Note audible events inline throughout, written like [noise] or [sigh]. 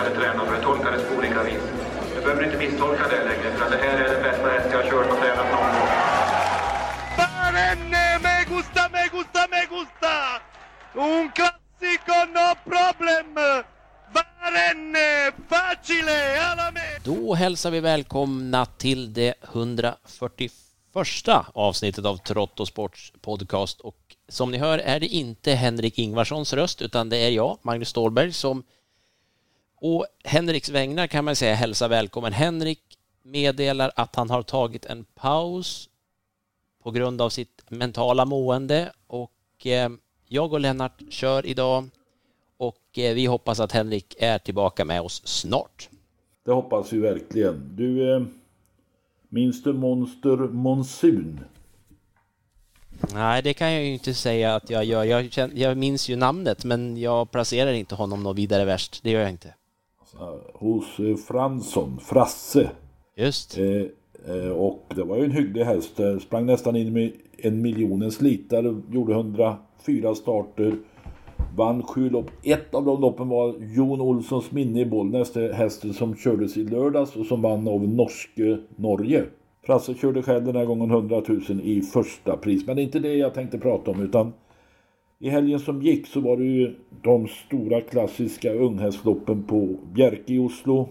hade tränat för. Jag tolkade det på olika vis. Jag behöver inte misstolka det längre, för det här är den bästa häst jag har kört och tränat någon gång. Barenne, me gusta, me gusta, me gusta! Un classico, no problem! Barenne, facile, alla! Då hälsar vi välkomna till det 141 avsnittet av Trotto Sports podcast och som ni hör är det inte Henrik Ingvarssons röst utan det är jag, Magnus Ståhlberg, som och Henriks vägnar kan man säga hälsa välkommen. Henrik meddelar att han har tagit en paus på grund av sitt mentala mående och eh, jag och Lennart kör idag och eh, vi hoppas att Henrik är tillbaka med oss snart. Det hoppas vi verkligen. Du, eh, minns du Monster Monsun? Nej, det kan jag ju inte säga att jag gör. Jag, känner, jag minns ju namnet, men jag placerar inte honom något vidare värst. Det gör jag inte. Hos eh, Fransson, Frasse. Just. Eh, eh, och det var ju en hygglig häst. Eh, Sprang nästan in med en miljonens liter. Gjorde 104 starter. Vann sju lopp. Ett av de loppen var Jon Olssons minne i Bollnäs. Hästen som kördes i lördags och som vann av norske Norge. Frasse körde själv den här gången 100 000 i första pris. Men det är inte det jag tänkte prata om utan i helgen som gick så var det ju de stora klassiska unghästloppen på Bjerke i Oslo.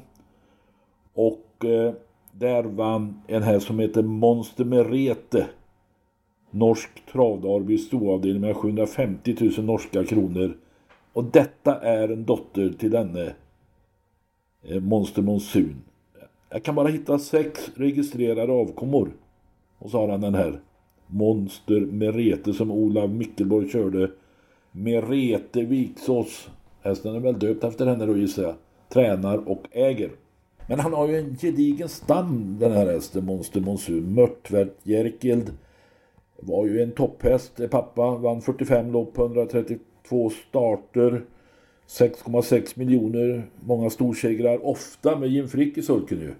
Och eh, där vann en häst som heter Monster Merete. Norsk travderby storavdelning med 750 000 norska kronor. Och detta är en dotter till denne eh, Monster Monsun. Jag kan bara hitta sex registrerade avkommor. Och så har han den här Monster Merete som Olav Mickelborg körde. Merete Viksås. Hästen är väl döpt efter henne då gissar jag. Tränar och äger. Men han har ju en gedigen stam den här hästen Monster Monsun. Mörtvärt Jerkeld. Var ju en topphäst. Pappa vann 45 lopp, 132 starter. 6,6 miljoner, många storsegrar, ofta med Jim Frick i sulken ju.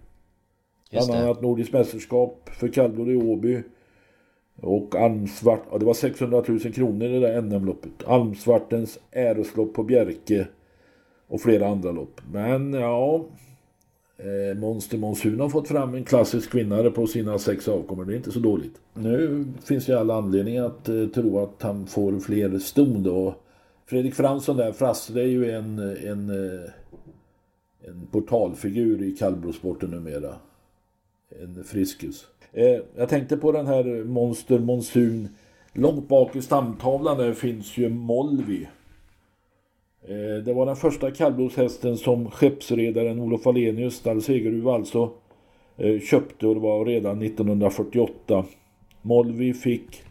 Bland annat Nordiskt mästerskap för kallblod i Åby. Och Almsvart, ja, det var 600 000 kronor i det där NM-loppet. Almsvartens äreslopp på Bjerke. Och flera andra lopp. Men ja, eh, Monster Monsun har fått fram en klassisk vinnare på sina sex avkommor. Det är inte så dåligt. Nu finns det alla anledning att eh, tro att han får fler ston då. Fredrik Fransson där, Frasse, det är ju en, en, eh, en portalfigur i kallblodssporten numera. En friskus. Eh, jag tänkte på den här Monster Monsun. Långt bak i stamtavlan där finns ju Molvi. Eh, det var den första kallblodshästen som skeppsredaren Olof Wallenius, Stall Segeruv alltså, eh, köpte och det var redan 1948. Molvi fick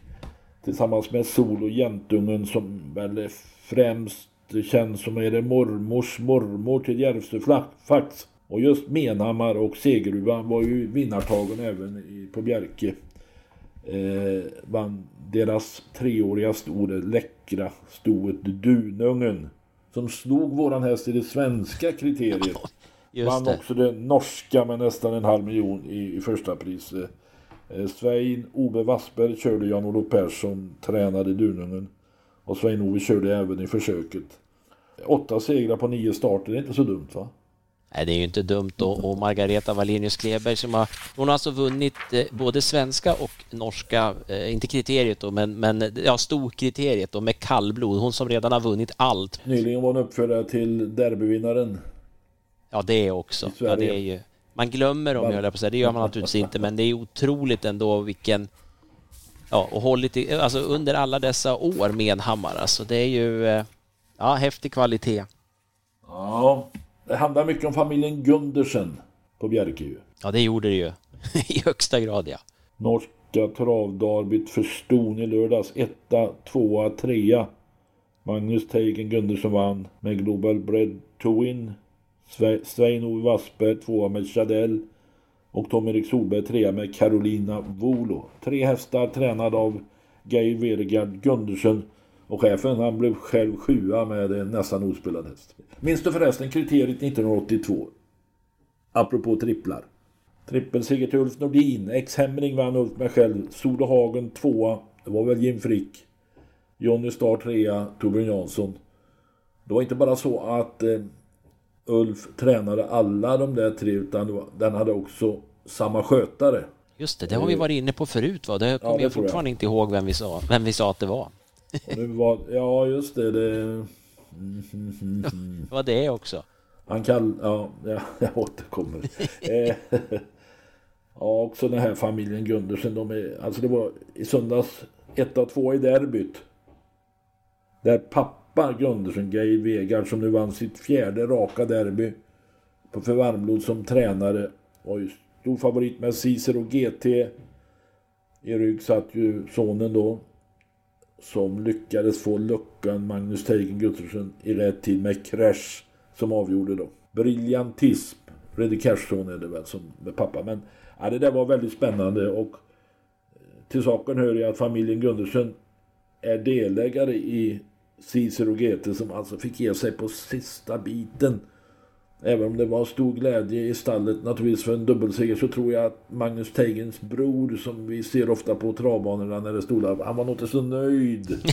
tillsammans med Sol och Jäntungen som väl främst känns som är det mormors mormor till Järvsöfax. Och just Menhammar och Segeruva var ju vinnartagen även på Bjerke. Eh, vann deras treåriga sto, det läckra stoet Dunungen. Som slog våran häst i det svenska kriteriet. [laughs] Just vann det. också det norska med nästan en halv miljon i, i första pris. Eh, Svein Ove Wassberg körde Jan-Olof Persson, tränade Dunungen. Och Svein-Ove körde även i försöket. Åtta segrar på nio starter, det är inte så dumt va? Nej, det är ju inte dumt och, och Margareta Wallenius Kleberg som har, hon har alltså vunnit eh, både svenska och norska, eh, inte kriteriet då, men, men ja, storkriteriet då med kallblod. Hon som redan har vunnit allt. Nyligen var hon uppförare till derbyvinnaren. Ja, det också. Ja, det är ju, man glömmer dem, höll jag på att säga. Det gör man naturligtvis inte, men det är otroligt ändå vilken... Ja, och hållit i, alltså under alla dessa år med Hammar, alltså det är ju... Eh, ja, häftig kvalitet. Ja, det handlar mycket om familjen Gundersen på Bjerke. Ja, det gjorde det ju. [laughs] I högsta grad, ja. Norska travdarbyt för Ston i lördags. Etta, tvåa, trea. Magnus Teigen Gundersen vann med Global Bread to Win. Svein-Ove Wassberg tvåa med Chadell. Och Tom-Erik Solberg trea med Carolina Volo. Tre hästar tränade av Geir Weregard Gundersen. Och chefen han blev själv sjua med en nästan ospelad häst. Minns du förresten kriteriet 1982? Apropå tripplar. Trippelseger till Ulf Nordin. Ex-Hemring vann Ulf med själv. Solo Hagen tvåa. Det var väl Jim Frick. Jonny Star trea. Torbjörn Jansson. Det var inte bara så att eh, Ulf tränade alla de där tre utan den hade också samma skötare. Just det, det har vi varit inne på förut va? Det kommer ja, jag fortfarande jag. inte ihåg vem vi sa, vem vi sa att det var. [laughs] det var ja, just det. det... [laughs] det var det också. Han kall... Ja, jag, jag återkommer. [laughs] Eh, ja, också den här familjen Gundersen. De är, alltså det var i söndags ett av två i derbyt. Där pappa Gundersen, Geir Vegard, som nu vann sitt fjärde raka derby på för varmblod som tränare. Var ju stor favorit med Cicero GT. I rygg satt ju sonen då som lyckades få luckan Magnus Teigen Guttersen i rätt tid med Crash som avgjorde då. Briljantism. Fredrik Cashson är det väl som med pappa. Men ja, det där var väldigt spännande och eh, till saken hör jag att familjen Gundersen är delägare i Cicero GT som alltså fick ge sig på sista biten Även om det var stor glädje i stallet naturligtvis för en dubbelseger så tror jag att Magnus Teigens bror som vi ser ofta på travbanorna när det stod där, han var nog inte så nöjd. [laughs]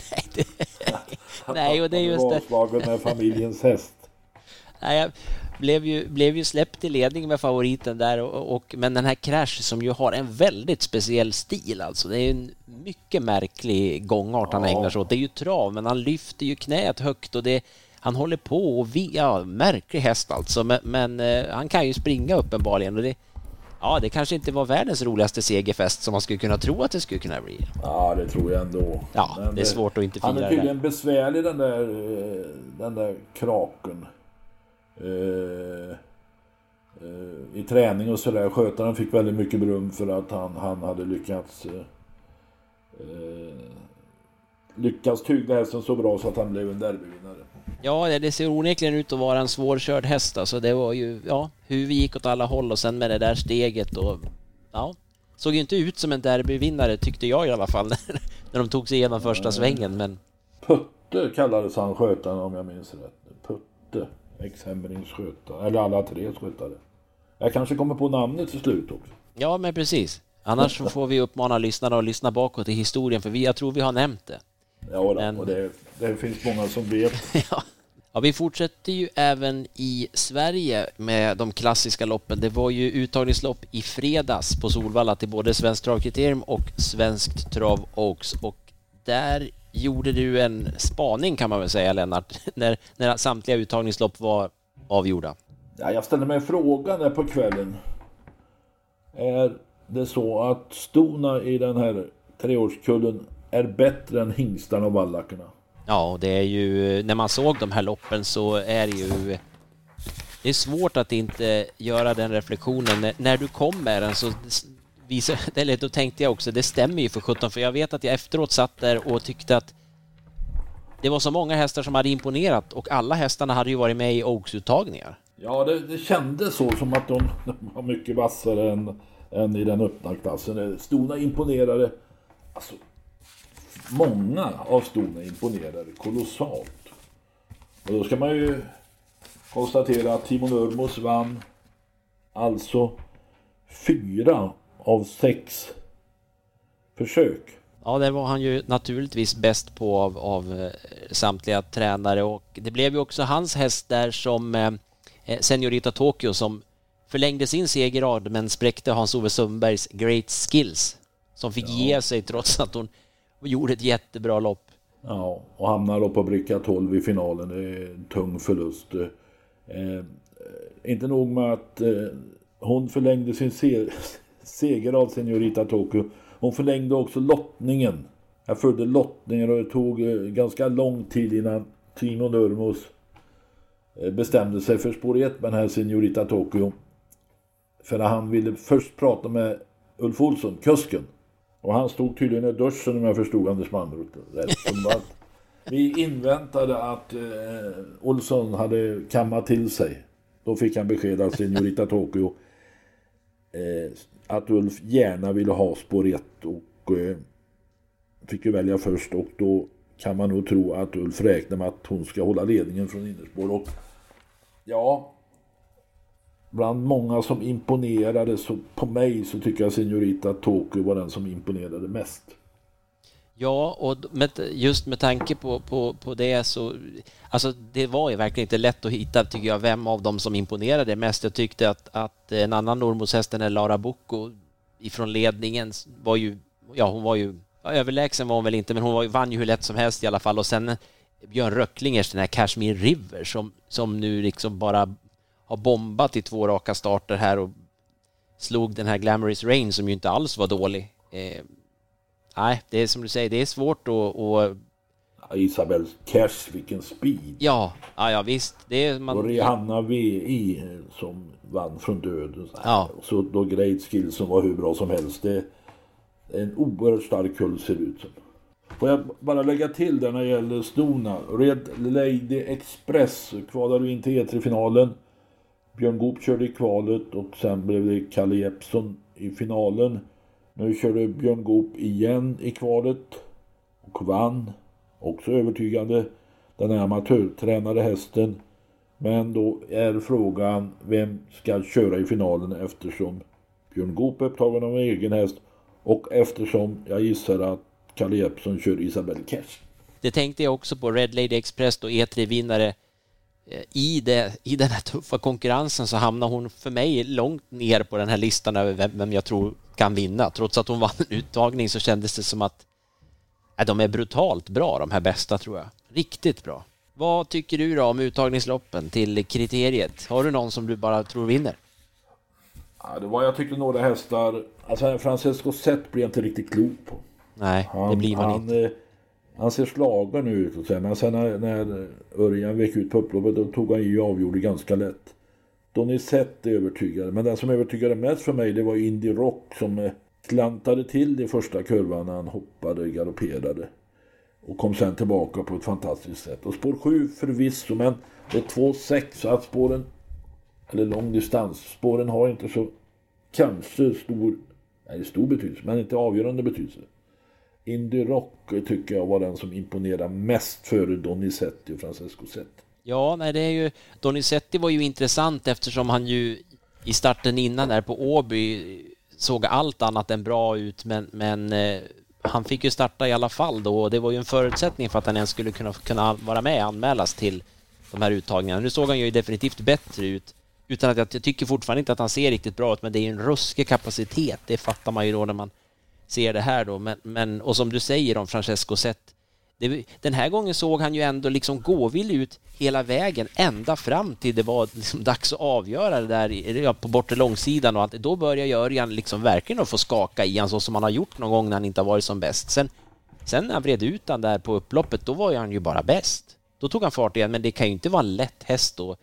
[laughs] Nej, och det är just det. Han med familjens häst. [laughs] Nej, jag blev ju, blev ju släppt i ledning med favoriten där och, och, men den här Crash som ju har en väldigt speciell stil alltså. Det är en mycket märklig gångart han ja. ägnar sig åt. Det är ju trav men han lyfter ju knät högt och det han håller på och vi, ja, märklig häst alltså, men, men eh, han kan ju springa uppenbarligen och det, ja, det kanske inte var världens roligaste segerfest som man skulle kunna tro att det skulle kunna bli. Ja, det tror jag ändå. Ja, men det är svårt att inte fira Han är tydligen besvärlig den där, eh, den där kraken. Uh, uh, I träning och sådär. Skötaren fick väldigt mycket beröm för att han, han hade lyckats uh, lyckats tygla hästen så bra så att han blev en derbyvinnare. Ja, det ser onekligen ut att vara en svårkörd häst. Alltså det var ju, ja, hur vi gick åt alla håll och sen med det där steget och ja, såg ju inte ut som en derbyvinnare tyckte jag i alla fall [laughs] när de tog sig igenom första svängen. Men... Putte kallades han skötaren om jag minns rätt. Putte, ex-Hemmerings skötare, eller alla tre skötare. Jag kanske kommer på namnet till slut också. Ja, men precis. Annars [laughs] får vi uppmana lyssnarna att lyssna bakåt i historien, för vi, jag tror vi har nämnt det. Ja, då, men... och det, det finns många som vet. [laughs] ja. Ja, vi fortsätter ju även i Sverige med de klassiska loppen. Det var ju uttagningslopp i fredags på Solvalla till både Svenskt Travkriterium och Svenskt Trav Oaks och där gjorde du en spaning kan man väl säga Lennart, [laughs] när, när samtliga uttagningslopp var avgjorda. Ja, jag ställde mig frågan där på kvällen. Är det så att stona i den här treårskullen är bättre än hingstarna och vallackarna? Ja, det är ju, när man såg de här loppen så är det ju det är svårt att inte göra den reflektionen. När du kom med den så visade, [laughs] eller då tänkte jag också, det stämmer ju för 17 för jag vet att jag efteråt satt där och tyckte att det var så många hästar som hade imponerat och alla hästarna hade ju varit med i Oaks-uttagningar. Ja, det, det kändes så som att de, [laughs] de var mycket vassare än, än i den öppna klassen. Stona imponerade. Alltså, många av stona imponerade kolossalt. Och då ska man ju konstatera att Timo Nurmos vann alltså fyra av sex försök. Ja, det var han ju naturligtvis bäst på av, av eh, samtliga tränare och det blev ju också hans häst där som eh, eh, Seniorita Tokyo som förlängde sin segerrad men spräckte Hans-Ove Sundbergs Great Skills som fick ja. ge sig trots att hon gjorde ett jättebra lopp. Ja, och hamnar då på bricka 12 i finalen. Det är en tung förlust. Eh, eh, inte nog med att eh, hon förlängde sin se seger av Seniorita Tokyo. Hon förlängde också lottningen. Jag följde lottningen och det tog eh, ganska lång tid innan Timo Nurmos eh, bestämde sig för spår 1 med den här Seniorita Tokyo. För han ville först prata med Ulf Olsson, kusken. Och han stod tydligen i duschen om jag förstod Anders Manroth rätt. [laughs] Vi inväntade att eh, Olsson hade kammat till sig. Då fick han besked av Seniorita Tokyo eh, att Ulf gärna ville ha spår 1 och eh, fick ju välja först och då kan man nog tro att Ulf räknar med att hon ska hålla ledningen från innerspår. Och ja, bland många som imponerade så på mig så tycker jag Senorita Tokyo var den som imponerade mest. Ja, och med, just med tanke på, på, på det så... Alltså det var ju verkligen inte lätt att hitta, tycker jag, vem av dem som imponerade mest. Jag tyckte att, att eh, en annan Normos än Lara Bocco ifrån ledningen var ju... Ja, hon var ju... Ja, överlägsen var hon väl inte, men hon var, vann ju hur lätt som helst i alla fall. Och sen Björn Röcklingers, den här Kashmir River, som, som nu liksom bara har bombat i två raka starter här och slog den här Glamorous Rain som ju inte alls var dålig. Eh, nej, det är som du säger, det är svårt att... att... Isabel Cash, vilken speed! Ja, ja, ja visst. Det är man... Och Rihanna VI som vann från döden. Ja. Så då Great Skill som var hur bra som helst. Det är en oerhört stark kull ser ut som. Får jag bara lägga till där när det gäller Stona. Red Lady Express kvalade in till E3-finalen. Björn Goop körde i kvalet och sen blev det Kalle Jeppsson i finalen. Nu körde Björn Goop igen i kvalet och vann. Också övertygande. Den är amatörtränade hästen. Men då är frågan vem ska köra i finalen eftersom Björn Goop är upptagen av en egen häst och eftersom jag gissar att Kalle Jeppsson kör Isabelle Cash. Det tänkte jag också på. Red Lady Express och E3-vinnare i, det, i den här tuffa konkurrensen så hamnar hon för mig långt ner på den här listan över vem jag tror kan vinna. Trots att hon vann en uttagning så kändes det som att äh, de är brutalt bra, de här bästa tror jag. Riktigt bra. Vad tycker du då om uttagningsloppen till kriteriet? Har du någon som du bara tror vinner? Ja, det var jag tyckte några hästar, alltså Francesco Zet blir jag inte riktigt klok på. Nej, han, det blir man han, inte. Han ser slagen ut och sen, men sen när, när Örjan vek ut på upploppet då tog han ju och avgjorde ganska lätt. Donizette övertygade, men den som övertygade mest för mig det var Indy Rock som klantade slantade till i första kurvan när han hoppade, galopperade. Och kom sen tillbaka på ett fantastiskt sätt. Och spår 7 förvisso, men det är 2,6 så att spåren, eller lång distans, spåren har inte så kanske stor, nej stor betydelse, men inte avgörande betydelse. Indy Rock tycker jag var den som imponerade mest före Donizetti och Francesco Zet. Ja, nej, det är ju... Donizetti var ju intressant eftersom han ju i starten innan där på Åby såg allt annat än bra ut, men, men eh, han fick ju starta i alla fall då och det var ju en förutsättning för att han ens skulle kunna, kunna vara med och anmälas till de här uttagningarna. Nu såg han ju definitivt bättre ut, utan att jag, jag tycker fortfarande inte att han ser riktigt bra ut, men det är ju en ruskig kapacitet, det fattar man ju då när man ser det här då. Men, men, och som du säger om Francesco Zet, det, den här gången såg han ju ändå liksom gåvillig ut hela vägen ända fram till det var liksom dags att avgöra det där på bortre långsidan och allt. Då börjar Örjan liksom verkligen att få skaka i han så som han har gjort någon gång när han inte har varit som bäst. Sen, sen när han vred ut han där på upploppet, då var han ju bara bäst. Då tog han fart igen, men det kan ju inte vara en lätt häst då.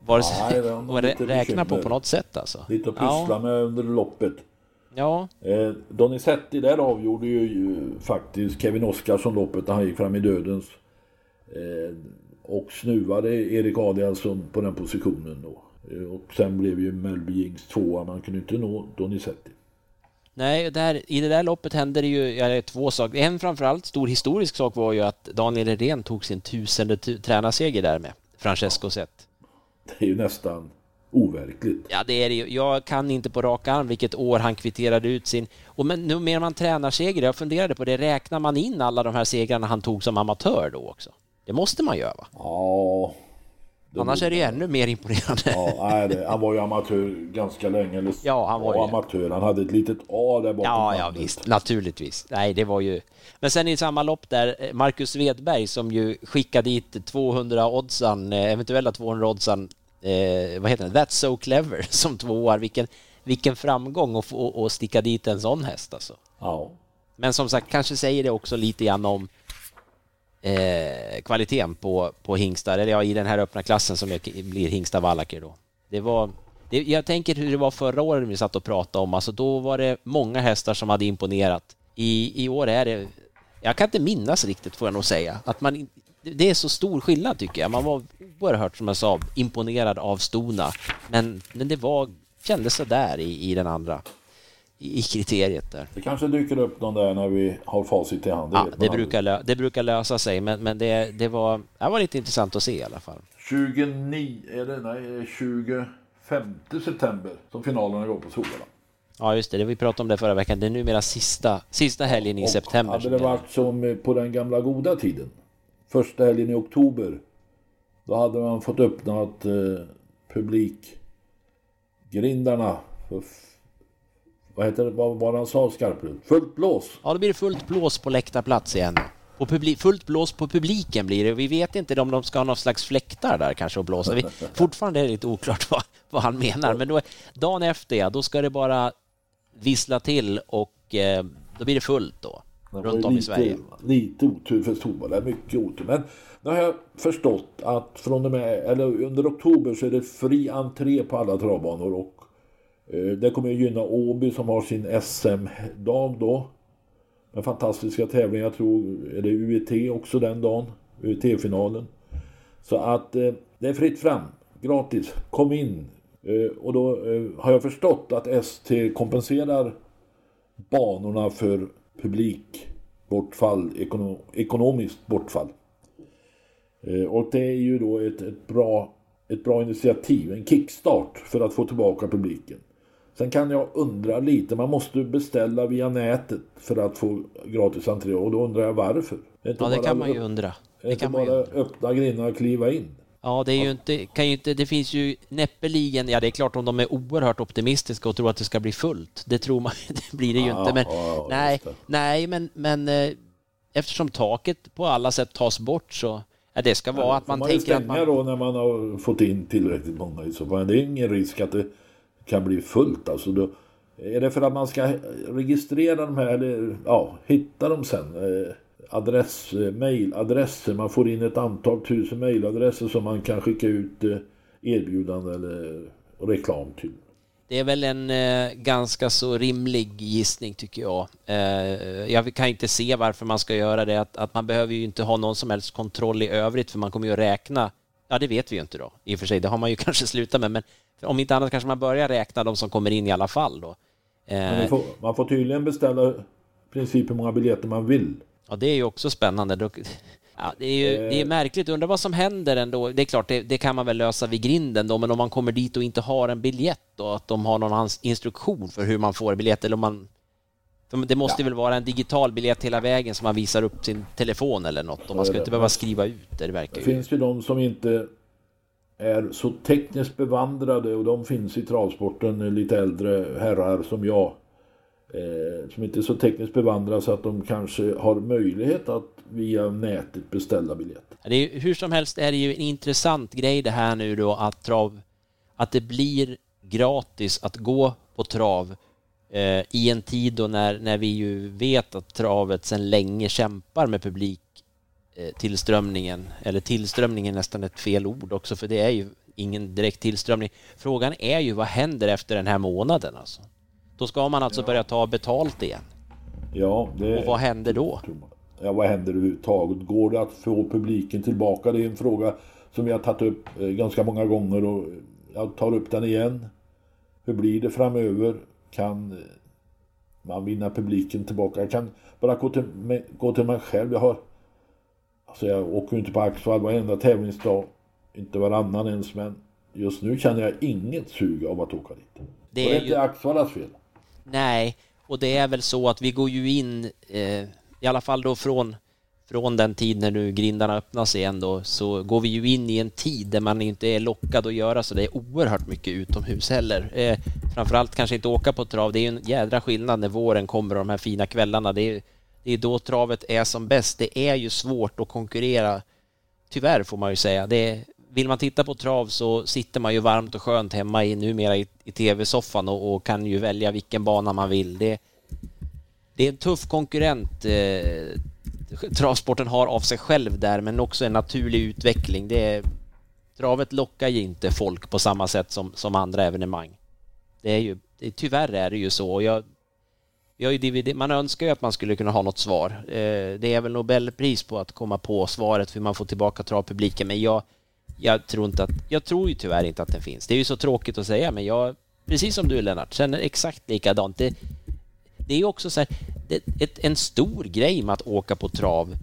Vare sig Nej, [laughs] räkna på på något sätt alltså. Lite att pyssla ja. med under loppet. Ja. Eh, Donizetti där avgjorde ju, ju faktiskt Kevin Oskarsson loppet när han gick fram i dödens. Eh, och snuvade Erik Adielsson på den positionen då. Eh, och sen blev ju Melby Jings tvåa, man kunde inte nå Donizetti. Nej, där, i det där loppet hände det ju ja, två saker. En framförallt stor historisk sak var ju att Daniel Redén tog sin tusende tränarseger där med Francesco Zet. Det är ju nästan overkligt. Ja, det är det Jag kan inte på rak arm vilket år han kvitterade ut sin... Och men nu mer man tränarseger, jag funderade på det, räknar man in alla de här segrarna han tog som amatör då också? Det måste man göra va? Ja, Annars är det ju ännu mer imponerande. Ja, nej, han var ju amatör ganska länge. Eller, Ja, han var ju amatör. Han hade ett litet A där bakom Ja, ja visst, naturligtvis. Nej, det var ju... Men sen i samma lopp där, Marcus Svedberg som ju skickade dit 200 oddsan, eventuella 200 oddsan, eh, vad heter det, That's so clever [laughs] som tvåar. Vilken, vilken framgång att få att sticka dit en sån häst alltså. Ja. Men som sagt, kanske säger det också lite grann om eh, kvaliteten på, på hingstar, eller ja, i den här öppna klassen som är, blir hingstar vallacker då. Det var, det, jag tänker hur det var förra året när vi satt och pratade om, alltså då var det många hästar som hade imponerat. I, i år är det, jag kan inte minnas riktigt får jag nog säga, att man det är så stor skillnad tycker jag. Man var oerhört, som jag sa, imponerad av stona. Men, men det var, kändes sådär i, i den andra, i, kriteriet där. Det kanske dyker upp någon där när vi har facit i hand. Ja, vet man det brukar, lö- det brukar lösa sig, men, men det, det, var, det var lite intressant att se i alla fall. 29, är det, nej, 25 september som finalerna går på Solvalla. Ja, just det, det vi pratade om det förra veckan. Det är numera sista, sista helgen i Och september. Hade det varit som på den gamla goda tiden, första helgen i oktober, då hade man fått öppnat eh, publikgrindarna för, vad heter det, vad var han sa Skarplund? Fullt blås! Ja, då blir det fullt blås på läktarplats igen. Och fullt blås på publiken blir det. Vi vet inte om de ska ha någon slags fläktar där kanske och blåsa. Vi, [laughs] fortfarande är det lite oklart vad, vad han menar. Men då, dagen efter, ja, då ska det bara vissla till och eh, då blir det fullt då. Runt om i lite, Sverige. Lite otur för Solvalla, mycket otur. Men nu har jag förstått att från och med, eller under oktober så är det fri entré på alla travbanor och eh, det kommer att gynna Åby som har sin SM-dag då. Med fantastiska tävlingar, jag tror är det UET också den dagen, UET-finalen. Så att eh, det är fritt fram, gratis, kom in. Eh, och då eh, har jag förstått att ST kompenserar banorna för publikbortfall, ekono, ekonomiskt bortfall. Eh, och det är ju då ett, ett, bra, ett bra initiativ, en kickstart för att få tillbaka publiken. Sen kan jag undra lite, man måste beställa via nätet för att få gratis entré och då undrar jag varför. är inte Ja, det bara kan man ju undra. är Det inte kan man ju bara öppna grindarna och kliva in. Ja, det är ju inte, kan ju inte, det finns ju näppeligen, ja det är klart om de är oerhört optimistiska och tror att det ska bli fullt, det tror man, [laughs] det blir det ju Ja, inte, men ja, nej, nej, men, men eh, eftersom taket på alla sätt tas bort så, ja, det ska vara att Får man man tänker att man, då när man har fått in tillräckligt många i så fall. Det är ingen risk att det kan bli fullt alltså. Då, är det för att man ska registrera de här eller ja, hitta dem sen? Eh, adress, eh, mailadresser. Man får in ett antal tusen mailadresser som man kan skicka ut eh, erbjudande eller reklam till. det är väl en eh, ganska så rimlig gissning tycker jag. Eh, jag kan inte se varför man ska göra det, att, att man behöver ju inte ha någon som helst kontroll i övrigt för man kommer ju att räkna, ja det vet vi ju inte då, i och för sig, det har man ju [laughs] kanske slutat med, men om inte annat kanske man börjar räkna de som kommer in i alla fall då. Eh, man, får, man får tydligen beställa i princip hur många biljetter man vill. Ja, det är ju också spännande. Ja, det är ju det är märkligt. Undrar vad som händer ändå. Det är klart, det, det kan man väl lösa vid grinden då, men om man kommer dit och inte har en biljett då, att de har någon instruktion för hur man får biljett, eller om man... Det måste väl vara en digital biljett hela vägen som man visar upp sin telefon eller något. Och man ska är inte det. behöva skriva ut det, det verkar Det ju... finns ju de som inte är så tekniskt bevandrade och de finns i travsporten, lite äldre herrar som jag. Eh, som inte är så tekniskt bevandrade så att de kanske har möjlighet att via nätet beställa biljetter. Det är, hur som helst är det ju en intressant grej det här nu då att trav, att det blir gratis att gå på trav eh, i en tid då när, när vi ju vet att travet sedan länge kämpar med publik eh, tillströmningen, eller tillströmningen är nästan ett fel ord också för det är ju ingen direkt tillströmning. Frågan är ju vad händer efter den här månaden alltså? Då ska man alltså börja ta betalt igen. Ja, det, Och vad händer då? ja, vad händer överhuvudtaget? Går det att få publiken tillbaka? Det är en fråga som vi har tagit upp eh, ganska många gånger och jag tar upp den igen. Hur blir det framöver? Kan eh, man vinna publiken tillbaka? Jag kan bara gå till mig, gå till mig själv. Jag har Alltså jag åker ju inte på Axvall varenda tävlingsdag. Inte varannan ens men just nu känner jag inget sug av att åka dit. Det Och det är är ju- inte Axvallas fel. Nej, och det är väl så att vi går ju in, eh, i alla fall då från, från den tid när nu grindarna öppnas igen då, så går vi ju in i en tid där man inte är lockad att göra så det är oerhört mycket utomhus heller. Eh, framförallt kanske inte åka på trav. Det är ju en jädra skillnad när våren kommer och de här fina kvällarna. Det är, det är då travet är som bäst. Det är ju svårt att konkurrera. Tyvärr får man ju säga. Det är, vill man titta på trav så sitter man ju varmt och skönt hemma i, numera i, i tv-soffan och, och, kan ju välja vilken bana man vill. Det, det är en tuff konkurrent eh, travsporten har av sig själv där, men också en naturlig utveckling. Det är, travet lockar ju inte folk på samma sätt som, som andra evenemang. Det är ju, det, tyvärr är det ju så. Jag, jag DVD, man önskar ju att man skulle kunna ha något svar. Eh, det är väl Nobelpris på att komma på svaret hur man får tillbaka travpubliken, men jag, jag tror inte att, jag tror ju tyvärr inte att den finns. Det är ju så tråkigt att säga, men jag, precis som du Lennart, känner exakt likadant. Det, det är ju också så här, det, ett, en stor grej med att åka på trav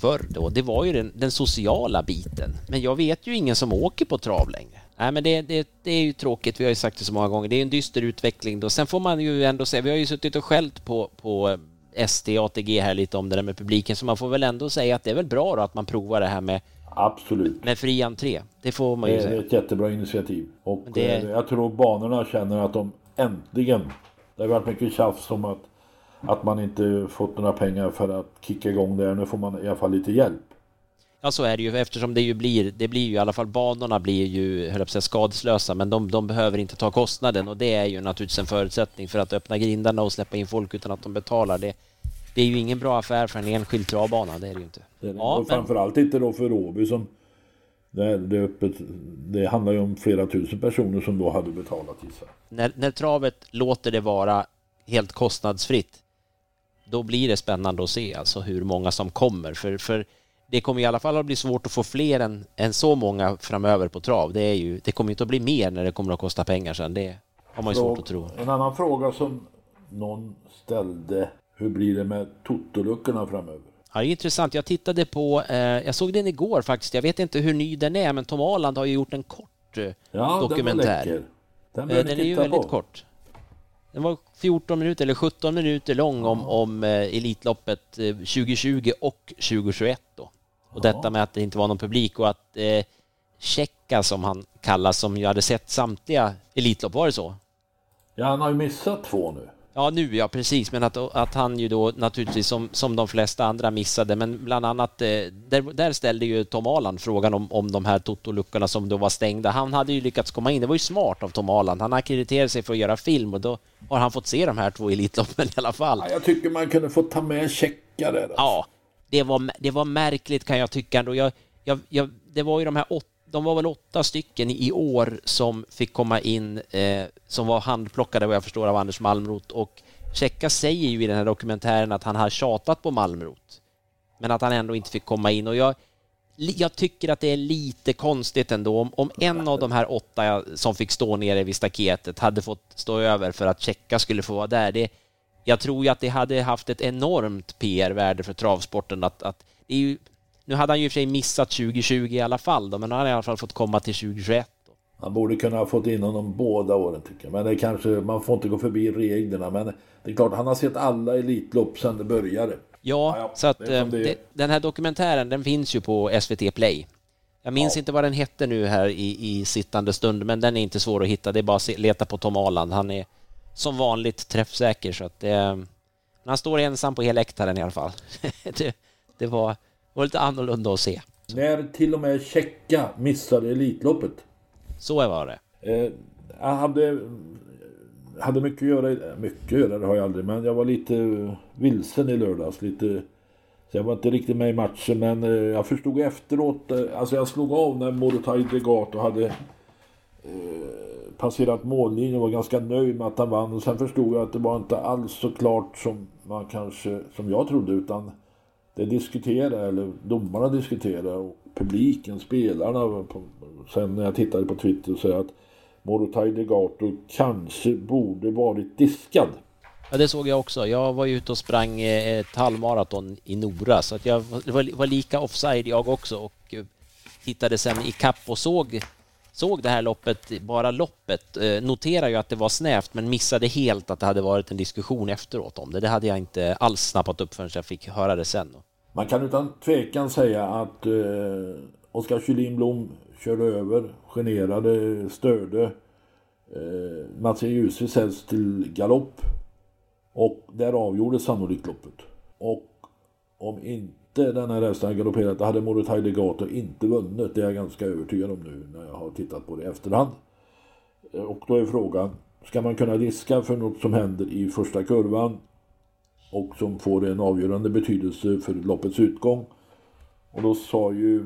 förr då, det var ju den, den, sociala biten. Men jag vet ju ingen som åker på trav längre. Nej, men det, det, det, är ju tråkigt. Vi har ju sagt det så många gånger. Det är en dyster utveckling då. Sen får man ju ändå säga, vi har ju suttit och skällt på, på eh, ST, ATG här lite om det där med publiken, så man får väl ändå säga att det är väl bra då att man provar det här med Absolut. Med fri entré. Det får man ju säga. Det är ett jättebra initiativ. Och det... Eh, jag tror banorna känner att de äntligen, det har varit mycket tjafs om att att man inte fått några pengar för att kicka igång det. Nu får man i alla fall lite hjälp. Ja, så är det ju eftersom det ju blir, det blir ju i alla fall banorna blir ju, höll jag säga, skadeslösa, men de, de behöver inte ta kostnaden och det är ju naturligtvis en förutsättning för att öppna grindarna och släppa in folk utan att de betalar. Det, det är ju ingen bra affär för en enskild travbana, det är det ju inte. Ja, och men... framförallt inte då för Åby som det, det, öppet, det handlar ju om flera tusen personer som då hade betalat gissar när, när travet låter det vara helt kostnadsfritt då blir det spännande att se alltså hur många som kommer. För, för det kommer i alla fall att bli svårt att få fler än, än så många framöver på trav. Det, är ju, det kommer inte att bli mer när det kommer att kosta pengar sen. Det har man ju svårt att tro. En annan fråga som någon ställde. Hur blir det med totoluckorna framöver? Ja, det är intressant. Jag tittade på, eh, jag såg den igår faktiskt. Jag vet inte hur ny den är, men Tom Aland har ju gjort en kort eh, ja, dokumentär. Den, den, den är ju väldigt på. kort. Den var 14 minuter eller 17 minuter lång om, om eh, Elitloppet 2020 eh, och 2021 då. Och ja. detta med att det inte var någon publik och att eh, Checka som han kallas, som ju hade sett samtliga Elitlopp, var det så? Ja, han har ju missat två nu. Ja, nu ja, precis. Men att, att han ju då naturligtvis som, som de flesta andra missade, men bland annat eh, där, där ställde ju Tom Aland frågan om, om de här totoluckorna som då var stängda. Han hade ju lyckats komma in. Det var ju smart av Tom Aland. Han akkrediterade sig för att göra film och då har han fått se de här två Elitloppen i alla fall. Ja, jag tycker man kunde få ta med checkare. Alltså. Ja, det var, det var märkligt kan jag tycka ändå. Jag, jag, jag, det var ju de här åtta de var väl åtta stycken i år som fick komma in, eh, som var handplockade vad jag förstår av Anders Malmrot och Checka säger ju i den här dokumentären att han har tjatat på Malmrot. Men att han ändå inte fick komma in och jag, jag tycker att det är lite konstigt ändå om, om en av de här åtta som fick stå nere vid staketet hade fått stå över för att Checka skulle få vara där. Det, jag tror ju att det hade haft ett enormt PR-värde för travsporten att, att det är ju nu hade han ju i och för sig missat 2020 i alla fall då, men nu har han i alla fall fått komma till 2021. Då. Han borde kunna ha fått in honom båda åren tycker jag. Men det kanske, man får inte gå förbi reglerna. Men det är klart, han har sett alla Elitlopp sedan det började. Ja, ja, så att det det, den här dokumentären den finns ju på SVT Play. Jag minns ja. inte vad den hette nu här i, i sittande stund, men den är inte svår att hitta. Det är bara att leta på Tom Aland. Han är som vanligt träffsäker så att det... Han står ensam på hela läktaren i alla fall. [laughs] det, det var var lite annorlunda att se. När till och med Tjecka missade Elitloppet. Så var det. Eh, jag hade, hade mycket att göra. Mycket att göra, det har jag aldrig. Men jag var lite vilsen i lördags. Lite, så jag var inte riktigt med i matchen. Men eh, jag förstod efteråt. Eh, alltså jag slog av när Morotaj Degato hade eh, passerat mållinjen och var ganska nöjd med att han vann. Och sen förstod jag att det var inte alls så klart som man kanske, som jag trodde. Utan det diskuterar, eller domarna diskuterar och publiken, spelarna. Sen när jag tittade på Twitter så att Morotaj Degato kanske borde varit diskad. Ja, det såg jag också. Jag var ute och sprang eh, ett halvmaraton i Nora så att jag var lika offside jag också och eh, tittade sen i kapp och såg såg det här loppet, bara loppet, eh, noterar ju att det var snävt men missade helt att det hade varit en diskussion efteråt om det. Det hade jag inte alls snappat upp förrän jag fick höra det sen. Man kan utan tvekan säga att eh, Oskar Kylin Blom körde över, generade, störde eh, Mats Ljusvi säljs till galopp. Och där avgjordes sannolikt loppet. Och om inte den här hästen hade galopperat hade Morotai Legato inte vunnit. Det är jag ganska övertygad om nu när jag har tittat på det i efterhand. Eh, och då är frågan, ska man kunna riska för något som händer i första kurvan och som får en avgörande betydelse för loppets utgång? Och då sa ju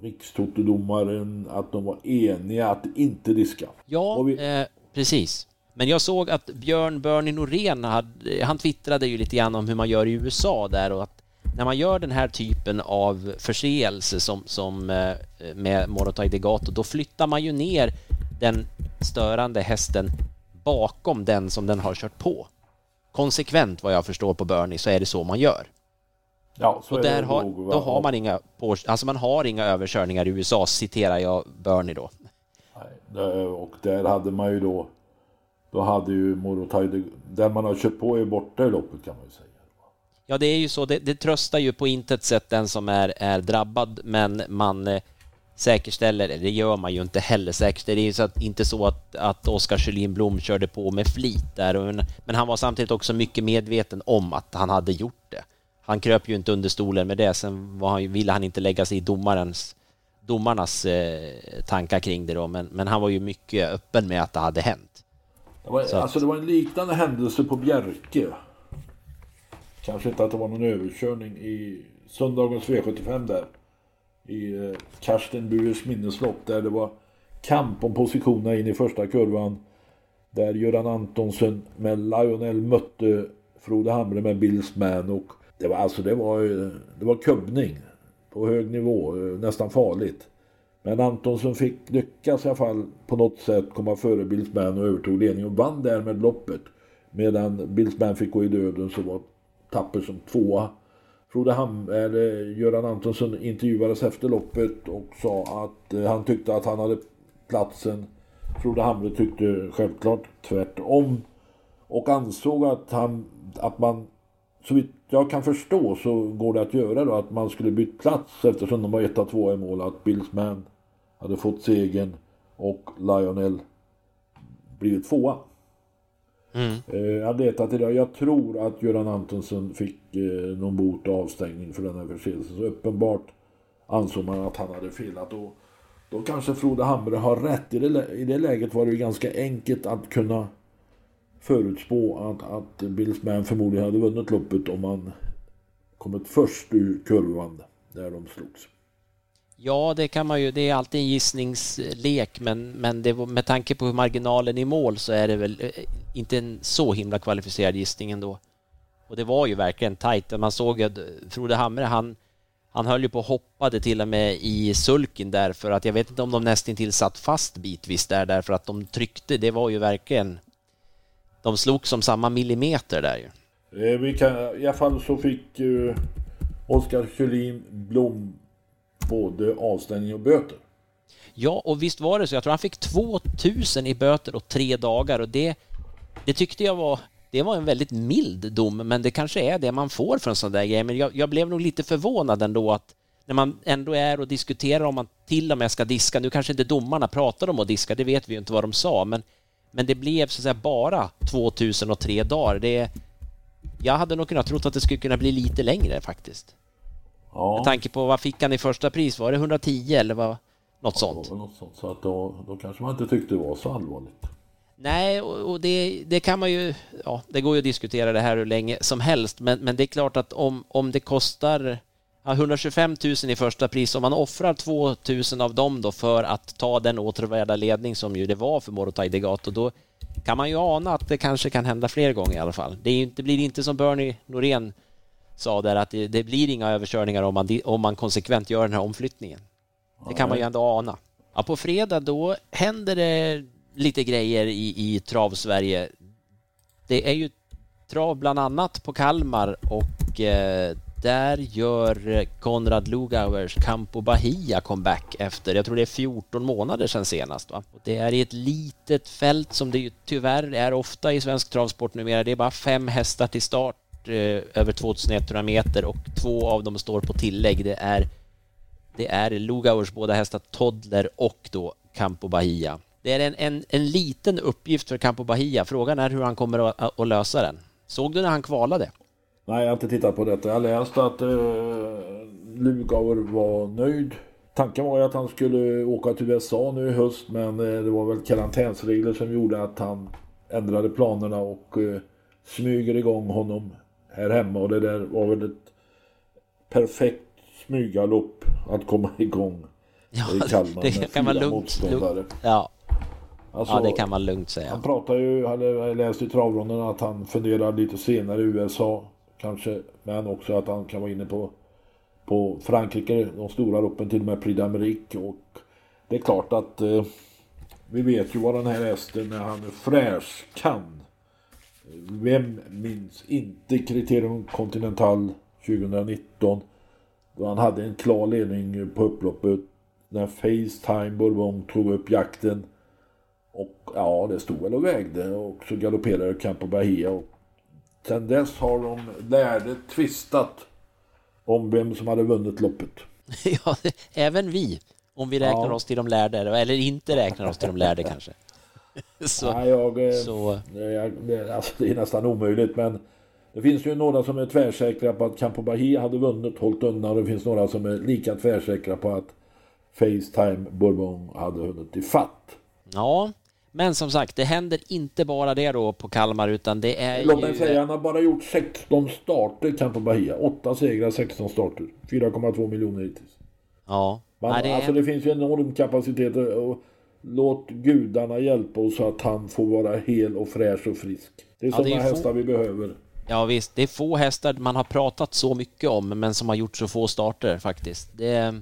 rikstotodomaren att de var eniga att inte riska. Ja, vi... eh, precis. Men jag såg att Björn Bernie Norén, hade, han twittrade ju lite grann om hur man gör i USA där och att när man gör den här typen av förseelse som, som eh, med Morotai Degato, då flyttar man ju ner den störande hästen bakom den som den har kört på. Konsekvent vad jag förstår på Bernie så är det så man gör. Ja, så och där har, då har man inga, alltså man har inga överkörningar i USA, citerar jag Bernie då. Nej, och där hade man ju då, då hade ju Morotai, där man har kört på är borta i loppet kan man ju säga. Ja, det är ju så. Det, det tröstar ju på intet sätt den som är, är drabbad, men man eh, säkerställer, det gör man ju inte heller säkerställer. Det är ju så att, inte så att, att Oskar Kjellin Blom körde på med flit där, men han var samtidigt också mycket medveten om att han hade gjort det. Han kröp ju inte under stolen med det, sen var han, ville han inte lägga sig i domarens, domarnas eh, tankar kring det då, men, men han var ju mycket öppen med att det hade hänt. Det var, alltså det var en liknande händelse på Bjerke. Kanske inte att det var någon överkörning i söndagens V75 där. I eh, Karsten Buers minneslopp där det var kamp om positionerna in i första kurvan. Där Göran Antonsen med Lionel mötte Frode Hamre med Bills Man och det var alltså det var, eh, det var kubbning på hög nivå, eh, nästan farligt. Men Antonsson fick lyckas i alla fall på något sätt komma före Bills Man och övertog ledningen och vann därmed loppet. Medan Bills Man fick gå i döden så var Tapper som tvåa. Frode Ham, eller Göran Antonsson intervjuades efter loppet och sa att eh, han tyckte att han hade platsen. Frode Hamre tyckte självklart tvärtom. Och ansåg att, han, att man, så vitt jag kan förstå så går det att göra då att man skulle byta plats eftersom de var 1-2 i mål. Att Billsman hade fått segern och Lionel blivit tvåa. Mm. Eh, jag letat idag. Jag tror att Göran Antonsson fick eh, någon bot och avstängning för den här förseelsen. Så uppenbart ansåg man att han hade felat. Och då kanske Frode Hamre har rätt. I det, I det läget var det ju ganska enkelt att kunna förutspå att, att Billsman förmodligen hade vunnit loppet om han kommit först ur kurvan där de slogs. Ja, det kan man ju. Det är alltid en gissningslek, men, men det, med tanke på marginalen i mål så är det väl eh, inte en så himla kvalificerad gissning ändå. Och det var ju verkligen tajt. Man såg att eh, Frode Hamre, han, han höll ju på och hoppade till och med i sulken där för att jag vet inte om de nästintill satt fast bitvis där därför att de tryckte. Det var ju verkligen... De slog som samma millimeter där ju. Eh, vi kan, I alla fall så fick ju Oskar Kjellin Blom både avstängning och böter. Ja, och visst var det så. Jag tror han fick 2000 i böter och tre dagar och det, det tyckte jag var det var en väldigt mild dom, men det kanske är det man får för en sån där grej. Men jag, jag blev nog lite förvånad ändå att när man ändå är och diskuterar om man till och med ska diska, nu kanske inte domarna pratar om att diska, det vet vi ju inte vad de sa, men, men det blev så att säga bara 2003 dagar. Det, jag hade nog kunnat tro att det skulle kunna bli lite längre faktiskt. Ja. Med tanke på vad fick han i första pris? Var det 110 eller vad? Något ja, sånt. Något sånt. Så att då, då kanske man inte tyckte det var så allvarligt. Nej, och, och det, det, kan man ju... Ja, det går ju att diskutera det här hur länge som helst, men, men det är klart att om, om det kostar ja, 125 000 i första pris, om man offrar 2 000 av dem då för att ta den återvärda ledning som ju det var för Morotai Degato, då kan man ju ana att det kanske kan hända fler gånger i alla fall. Det, är, det blir inte som Bernie Norén sa där att det, det, blir inga överkörningar om man, om man konsekvent gör den här omflyttningen. Det kan man ju ändå ana. Ja, på fredag då händer det lite grejer i, i trav-Sverige. Det är ju trav bland annat på Kalmar och eh, där gör Konrad Lugauers Campo Bahia comeback efter, jag tror det är 14 månader sedan senast. Va? Och det är i ett litet fält som det ju tyvärr är ofta i svensk travsport numera. Det är bara fem hästar till start Eh, över 2100 meter och två av dem står på tillägg. Det är, det är Lugauers båda hästar Toddler och då Campo Bahia. Det är en, en, en liten uppgift för Campo Bahia. Frågan är hur han kommer att, att lösa den. Såg du när han kvalade? Nej, jag har inte tittat på detta. Jag läste att eh, Lugauer var nöjd. Tanken var ju att han skulle åka till USA nu i höst men eh, det var väl karantänsregler som gjorde att han ändrade planerna och eh, smyger igång honom här hemma och det där var väl ett perfekt smygalopp att komma [laughs] igång Ja, i Kalmar det med kan man lugnt, lugnt ja, Alltså, ja, det kan man lugnt säga. Han pratar ju, jag läst i travronden att han funderar lite senare i USA kanske. Men också att han kan vara inne på, på Frankrike, de stora loppen till och med Prix d'Amérique. Och det är klart att eh, vi vet ju vad den här hästen när han är fräsch kan. Vem minns inte Criterium Continental 2019? Då han hade en klar ledning på upploppet. När Facetime Bourbon tog upp jakten. Och ja, det stod väl och vägde och så galopperade Campo Bahia. Och sen dess har de lärde tvistat om vem som hade vunnit loppet. [laughs] ja, även vi, om vi räknar Ja. oss till de lärde, eller inte räknar oss till de lärde kanske. [laughs] Så, Nej, jag, eh, så det, är, det, alltså, det är nästan omöjligt men det finns ju några som är tvärsäkra på att Campo Bahia hade vunnit, hållit undan och det finns några som är lika tvärsäkra på att Facetime Bourbon hade hunnit i fatt. ja, men som sagt, det händer inte bara det då på Kalmar, utan det är Låt mig ju... säga, han har bara gjort 16 starter Campo Bahia. 8 segrar, 16 starter. 4,2 miljoner hittills. Ja, Man, Nej, det Alltså det finns ju enorm kapacitet och låt gudarna hjälpa oss så att han får vara hel och fräsch och frisk. Det är Ja, sådana ju få- hästar vi behöver. Ja visst, det är få hästar man har pratat så mycket om men som har gjort så få starter faktiskt. Det...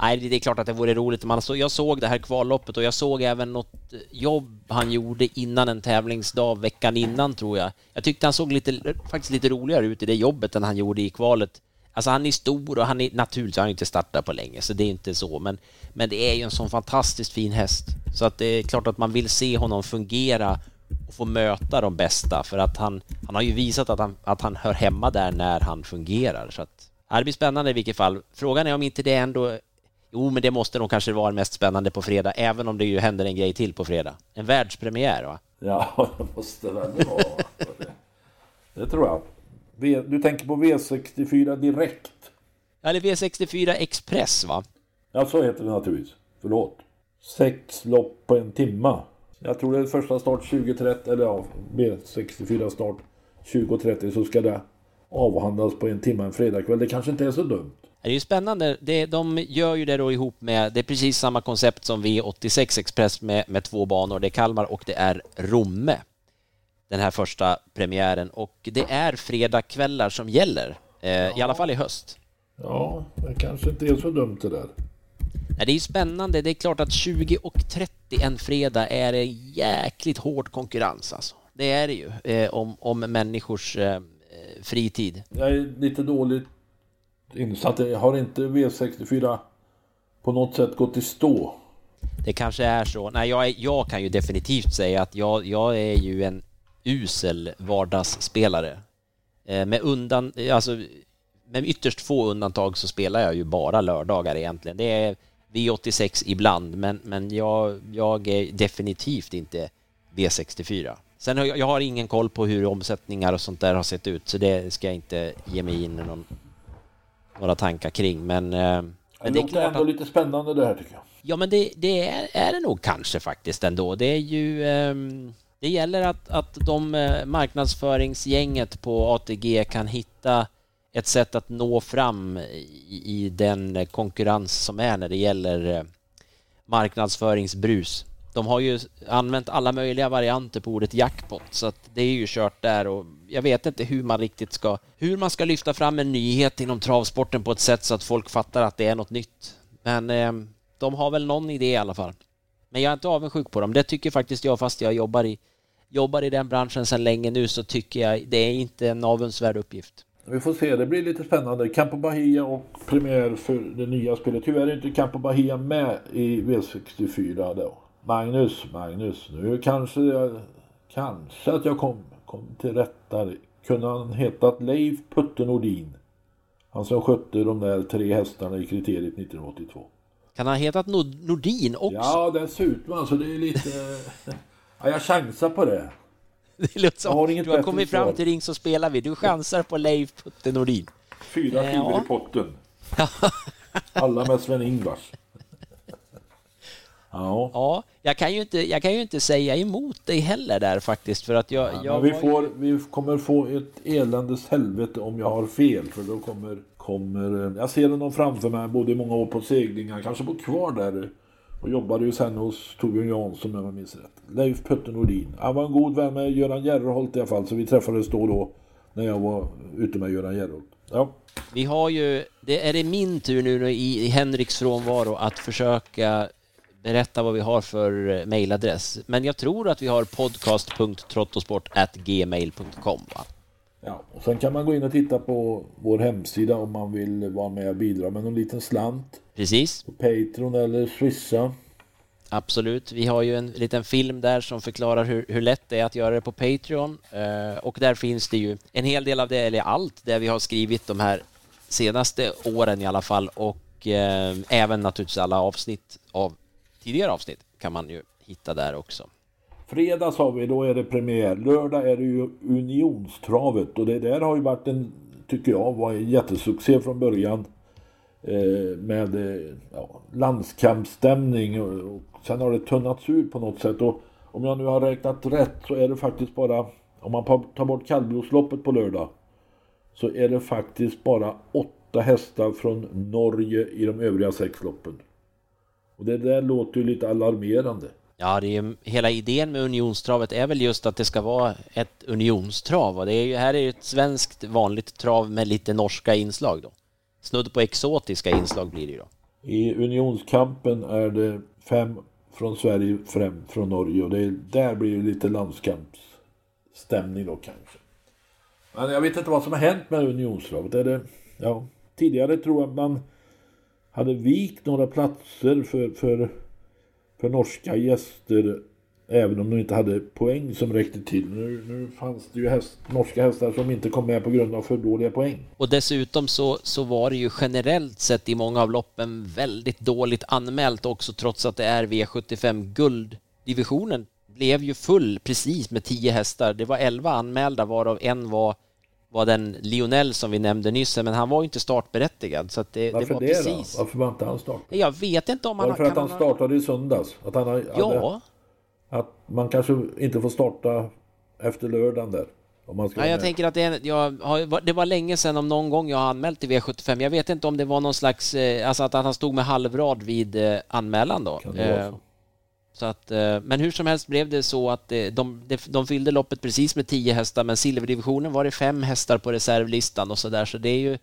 Nej, det är klart att det vore roligt. Man så, jag såg det här kvalloppet och jag såg även något jobb han gjorde innan en tävlingsdag veckan innan tror jag. Jag tyckte han såg lite, faktiskt lite roligare ut i det jobbet än han gjorde i kvalet. Alltså han är stor och han är naturligtvis, han är inte startat på länge så det är inte så men, men det är ju en sån fantastiskt fin häst. Så att det är klart att man vill se honom fungera och få möta de bästa för att han, han har ju visat att han, att han hör hemma där när han fungerar. Så att, det blir spännande i vilket fall. Frågan är om inte det ändå Jo, men det måste nog kanske vara mest spännande på fredag, även om det ju händer en grej till på fredag. En världspremiär, va? Ja, [laughs] det måste väl vara. det tror jag. V, du tänker på V64 direkt? Eller V64 Express, va? Ja, så heter det naturligtvis. Förlåt. Sex lopp på en timma. Jag tror det är första start 20.30, eller ja, V64 start 20.30 så ska det avhandlas på en timme en fredagkväll. Det kanske inte är så dumt. Det är ju spännande. Det, de gör ju det då ihop med, det är precis samma koncept som V86 Express med, med två banor. Det är Kalmar och det är Romme. Den här första premiären. Och det är fredagkvällar som gäller. Eh, I alla fall i höst. Ja, det kanske inte är så dumt det där. Nej, det är ju spännande. Det är klart att 20 och 30 en fredag är en jäkligt hård konkurrens alltså. Det är det ju. Eh, om, om människors eh, fritid. Jag är lite dåligt insatt. Jag har inte V64 på något sätt gått i stå. Det kanske är så. Nej, jag, är, jag kan ju definitivt säga att jag, jag är ju en usel vardagsspelare. Eh, med undan, alltså med ytterst få undantag så spelar jag ju bara lördagar egentligen. Det är V86 ibland, men, men jag, jag är definitivt inte V64. Sen har jag, jag har ingen koll på hur omsättningar och sånt där har sett ut, så det ska jag inte ge mig in i någon, några tankar kring. Men, eh, Det men det är låter ändå att, lite spännande det här tycker jag. Ja, men det, det är, är det nog kanske faktiskt ändå. Det är ju... ehm, det gäller att, att de eh, marknadsföringsgänget på ATG kan hitta ett sätt att nå fram i, i den konkurrens som är när det gäller eh, marknadsföringsbrus. De har ju använt alla möjliga varianter på ordet jackpot så att det är ju kört där och jag vet inte hur man riktigt ska hur man ska lyfta fram en nyhet inom travsporten på ett sätt så att folk fattar att det är något nytt. Men eh, de har väl någon idé i alla fall. Men jag är inte avundsjuk på dem. Det tycker faktiskt jag fast jag jobbar i jobbar i den branschen sedan länge nu så tycker jag det är inte en avundsvärd uppgift. Vi får se, det blir lite spännande. Campo Bahia och premiär för det nya spelet. Tyvärr är inte Campo Bahia med i V64 då. Magnus, Magnus, nu kanske jag, kanske att jag kom, kom till rätta kunde han hetat Leif Putte Nordin. Han som skötte de där tre hästarna i kriteriet 1982. Kan han ha hetat Nord Nordin också? Ja, dessutom alltså. Det är lite... [laughs] ja, jag chansar på det. Det låter som, Jag har du har kommit fram till Ring så spelar vi. Du chansar på Leif Putte Nordin. Fyra Ja. skivor i potten. [laughs] Alla med Sven-Ingvars. [laughs] Ja. Ja, jag kan, ju inte, jag kan ju inte säga emot dig heller där faktiskt för att jag... jag Men vi, var ju- får, vi kommer få ett eländes helvete om jag har fel för då kommer, kommer jag ser honom framför mig, bodde i många år på seglingar, kanske bor kvar där och jobbade ju sen hos Torbjörn Jansson om jag minns rätt. Leif Putte Nordin. Han var en god vän med Göran Järreholt i alla fall så vi träffades då och då när jag var ute med Göran Järreholt. Ja. Vi har ju, det är det min tur nu i, i Henriks frånvaro att försöka berätta vad vi har för eh, mejladress. Men jag tror att vi har podcast.trottosport.gmail.com va? Ja, och sen kan man gå in och titta på vår hemsida om man vill vara med och bidra med någon liten slant. Precis, På Patreon eller Swisha. absolut. Vi har ju en liten film där som förklarar hur, hur lätt det är att göra det på Patreon. Eh, och där finns det ju en hel del av det, eller allt, det vi har skrivit de här senaste åren i alla fall. Och eh, även naturligtvis alla avsnitt av tidigare avsnitt kan man ju hitta där också. Fredag sa vi, då är det premiär. Lördag är det ju Unionstravet och det där har ju varit en, tycker jag, var en jättesuccé från början. Eh, med eh, ja, landskampsstämning och, och sen har det tunnats ut på något sätt. Och om jag nu har räknat rätt så är det faktiskt bara, om man tar bort kallblodsloppet på lördag, så är det faktiskt bara åtta hästar från Norge i de övriga sex loppen. Och det där låter ju lite alarmerande. Ja, det är, ju- hela idén med unionstravet är väl just att det ska vara ett unionstrav och det är ju, här är ju ett svenskt vanligt trav med lite norska inslag då. Snudd på exotiska inslag blir det ju då. I unionskampen är det fem från Sverige, fem från Norge och det är, där blir det lite landskampsstämning då kanske. Men jag vet inte vad som har hänt med unionstravet. Är det, ja, tidigare tror jag att man hade vikt några platser för, för, för norska gäster även om de inte hade poäng som räckte till. Nu, nu fanns det ju häst, norska hästar som inte kom med på grund av för dåliga poäng. Och dessutom så, så var det ju generellt sett i många av loppen väldigt dåligt anmält också trots att det är V75 gulddivisionen blev ju full precis med 10 hästar. Det var 11 anmälda varav en var, var den Lionel som vi nämnde nyss men han var ju inte startberättigad så det, det Varför var det, precis. då? Varför var inte han start? Jag vet inte om han Var det för att han ha- startade i söndags? Att han hade, Ja, Att man kanske inte får starta efter lördagen där. Om man ska vara jag med. tänker att det, är, jag har, det var länge sedan om någon gång jag har anmält till V75. Jag vet inte om det var någon slags, eh, alltså att han stod med halvrad vid eh, anmälan då. Kan det vara Eh, så? Så att, eh, men hur som helst blev det så att de, de, de fyllde loppet precis med 10 hästar, men silverdivisionen var det fem hästar på reservlistan och så där, så det är ju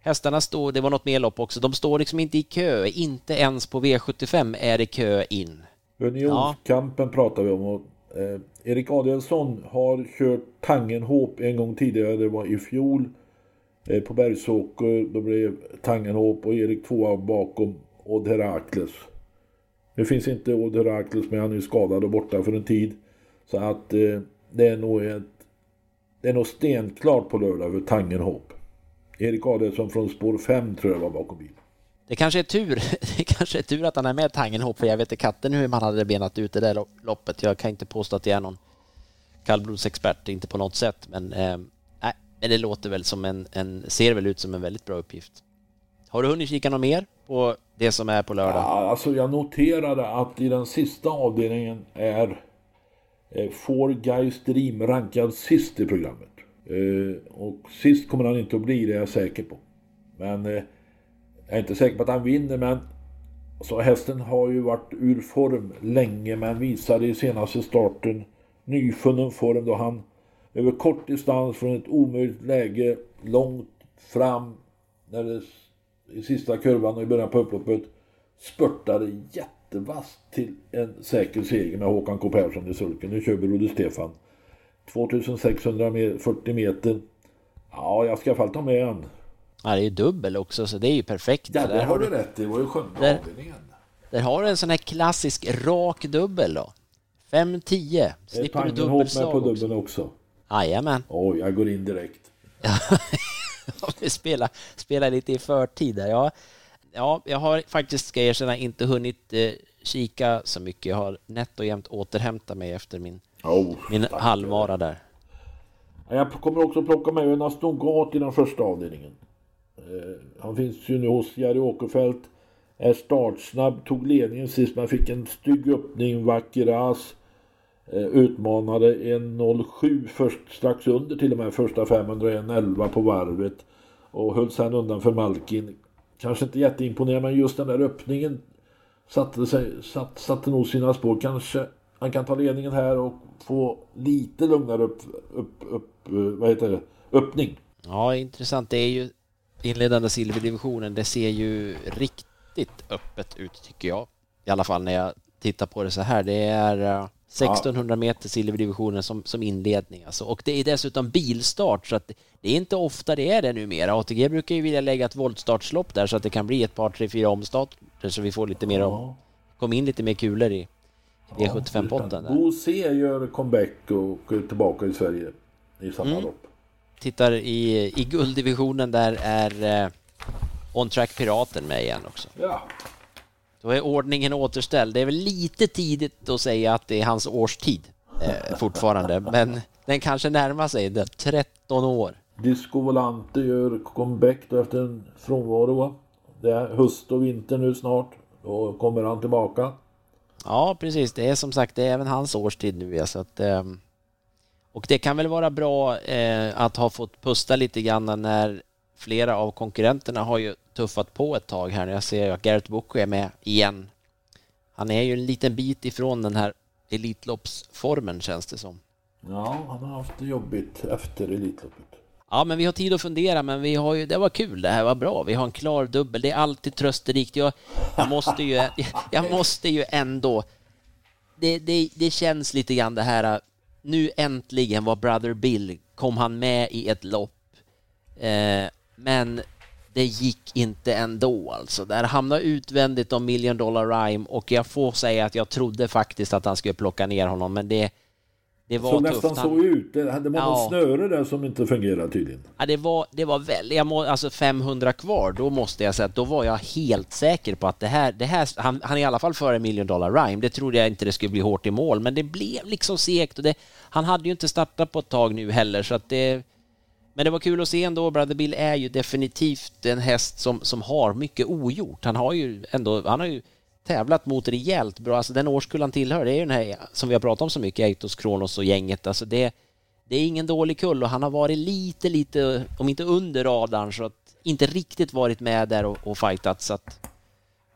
Hästarna står, det var något mer lopp också, de står liksom inte i kö, inte ens på V75 är det kö in. Unionskampen pratar vi om. Och, eh, Erik Adielsson har kört Tangenhop en gång tidigare. Det var i fjol. Eh, på Bergsåker. Då blev Tangenhop och Erik tvåa bakom Odd Herakles. Nu finns inte Odd Herakles med. Han är ju skadad och borta för en tid. Så att eh, det är nog ett... Det är nog stenklart på lördag för Tangenhop. Erik Adelsson från spår 5 tror jag var bakom bilen. Det kanske är tur, [laughs] det kanske är tur att han är med Tangenhop, för jag vet inte katten hur man hade benat ut det där loppet. Jag kan inte påstå att jag är någon kallblodsexpert, inte på något sätt, men eh, men det låter väl som en, en, ser väl ut som en väldigt bra uppgift. Har du hunnit kika något mer på det som är på lördag? Ja, alltså jag noterade att i den sista avdelningen är eh, Four Guys Dream rankad sist i programmet. Eh, och sist kommer han inte att bli, det är jag säker på. Men eh, jag är inte säker på att han vinner, men så hästen har ju varit ur form länge, men visade i senaste starten nyfunnen form då han över kort distans från ett omöjligt läge långt fram när det, i sista kurvan och i början på upploppet spurtade jättevasst till en säker seger med Håkan K Persson i sulken. Nu kör Broder Stefan. 2640 meter. Ja, jag ska i alla fall ta med en. Ja, det är ju dubbel också, så det är ju perfekt. Ja, Där har du- rätt Det var ju sjunde Där- avdelningen. Där har du en sån här klassisk rak dubbel då. 5-10. Det är Slipper du dubbelslag på också. dubbeln också. Jajamän. Oj, jag går in direkt. [laughs] [laughs] vi spelar, spelar lite i förtid där. Ja, ja, jag har faktiskt, ska jag erkänna, inte hunnit eh, kika så mycket. Jag har nätt och jämnt återhämtat mig efter min, oh, min halvmara där. Jag kommer också plocka med en Aston Gart i den första avdelningen. Eh, han finns ju nu hos Jerry Åkerfeldt. Är startsnabb, tog ledningen sist men fick en stygg öppning, vacker ras. Eh, utmanade 1.07 först, strax under till och med första 511 på varvet. Och höll sedan undan för Malkin. Kanske inte jätteimponerad, men just den där öppningen satte, sig, satt, satte nog sina spår. Kanske han kan ta ledningen här och få lite lugnare upp, upp, upp, eh, vad heter det, öppning. Ja, intressant. Det är ju inledande silverdivisionen. Det ser ju riktigt öppet ut tycker jag. I alla fall när jag tittar på det så här. Det är eh, 1600 eh, meter silverdivisionen som, som inledning alltså. Och det är dessutom bilstart så att det är inte ofta det är det numera. ATG brukar ju vilja lägga ett voltstartslopp där så att det kan bli ett par, tre, fyra omstarter så vi får lite mer om, kom in lite mer kulor i V75-potten. Ja, Bo C gör comeback och är tillbaka i Sverige i samma mm. lopp. Tittar i, i gulddivisionen där är eh, On Track Piraten med igen också. Ja. Då är ordningen återställd. Det är väl lite tidigt att säga att det är hans årstid eh, fortfarande, men den kanske närmar sig det. 13 år. Disco Volante gör comeback då efter en frånvaro. Va? Det är höst och vinter nu snart. Då kommer han tillbaka. Ja, precis. Det är som sagt det är även hans årstid nu. Ja, så att, eh, och det kan väl vara bra eh, att ha fått pusta lite grann när flera av konkurrenterna har ju tuffat på ett tag här. Jag ser att Garrett Bucco är med igen. Han är ju en liten bit ifrån den här Elitloppsformen känns det som. Ja, han har haft det jobbigt efter Elitloppet. Ja, men vi har tid att fundera, men vi har ju, det var kul, det här var bra. Vi har en klar dubbel, det är alltid trösterikt. Jag, jag måste ju, jag måste ju ändå... Det, det, det känns lite grann det här, nu äntligen var Brother Bill, kom han med i ett lopp. Eh, men det gick inte ändå alltså. Där hamnade utvändigt om Million Dollar Rhyme och jag får säga att jag trodde faktiskt att han skulle plocka ner honom, men det det var som nästan såg ut. Det hade man ja. något snöre där som inte fungerade tydligen. Ja, det var, det var väl, må, alltså 500 kvar, då måste jag säga att då var jag helt säker på att det här, det här han, han är i alla fall före Million Dollar Rhyme. Det trodde jag inte det skulle bli hårt i mål, men det blev liksom segt och det, han hade ju inte startat på ett tag nu heller så att det men det var kul att se ändå. Brother Bill är ju definitivt en häst som, som har mycket ogjort. Han har ju ändå, han har ju tävlat mot rejält bra. Alltså den årskull han tillhör, det är ju den här som vi har pratat om så mycket, Eitos, Kronos och gänget. Alltså det, det är ingen dålig kull och han har varit lite, lite, om inte under radarn, så att inte riktigt varit med där och, och fightat. Så att,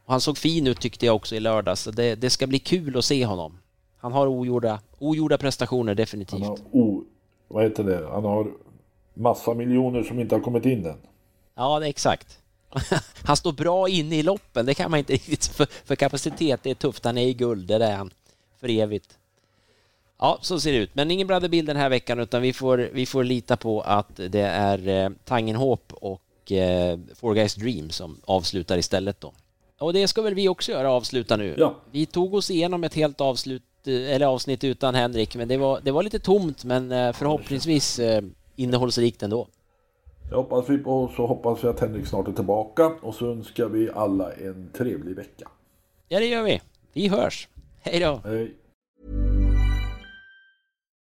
och han såg fin ut tyckte jag också i lördags, så det, det ska bli kul att se honom. Han har ogjorda, ogjorda prestationer definitivt. Han har o, vad heter det? Han har massa miljoner som inte har kommit in än. Ja, exakt. [laughs] han står bra inne i loppen, det kan man inte riktigt, för, för kapacitet, det är tufft, han är i guld, det är han, för evigt. Ja, så ser det ut. Men ingen Brother Bill den här veckan, utan vi får, vi får lita på att det är eh, Tangenhop och eh, Four Guys Dream som avslutar istället då. Och det ska väl vi också göra, avsluta nu. Ja. Vi tog oss igenom ett helt avslut, eh, eller avsnitt utan Henrik, men det var, det var lite tomt, men eh, förhoppningsvis eh, innehållsrikt ändå. Det hoppas vi på så hoppas vi att Henrik snart är tillbaka och så önskar vi alla en trevlig vecka. Ja det gör vi. Vi hörs. Hej då. Hej.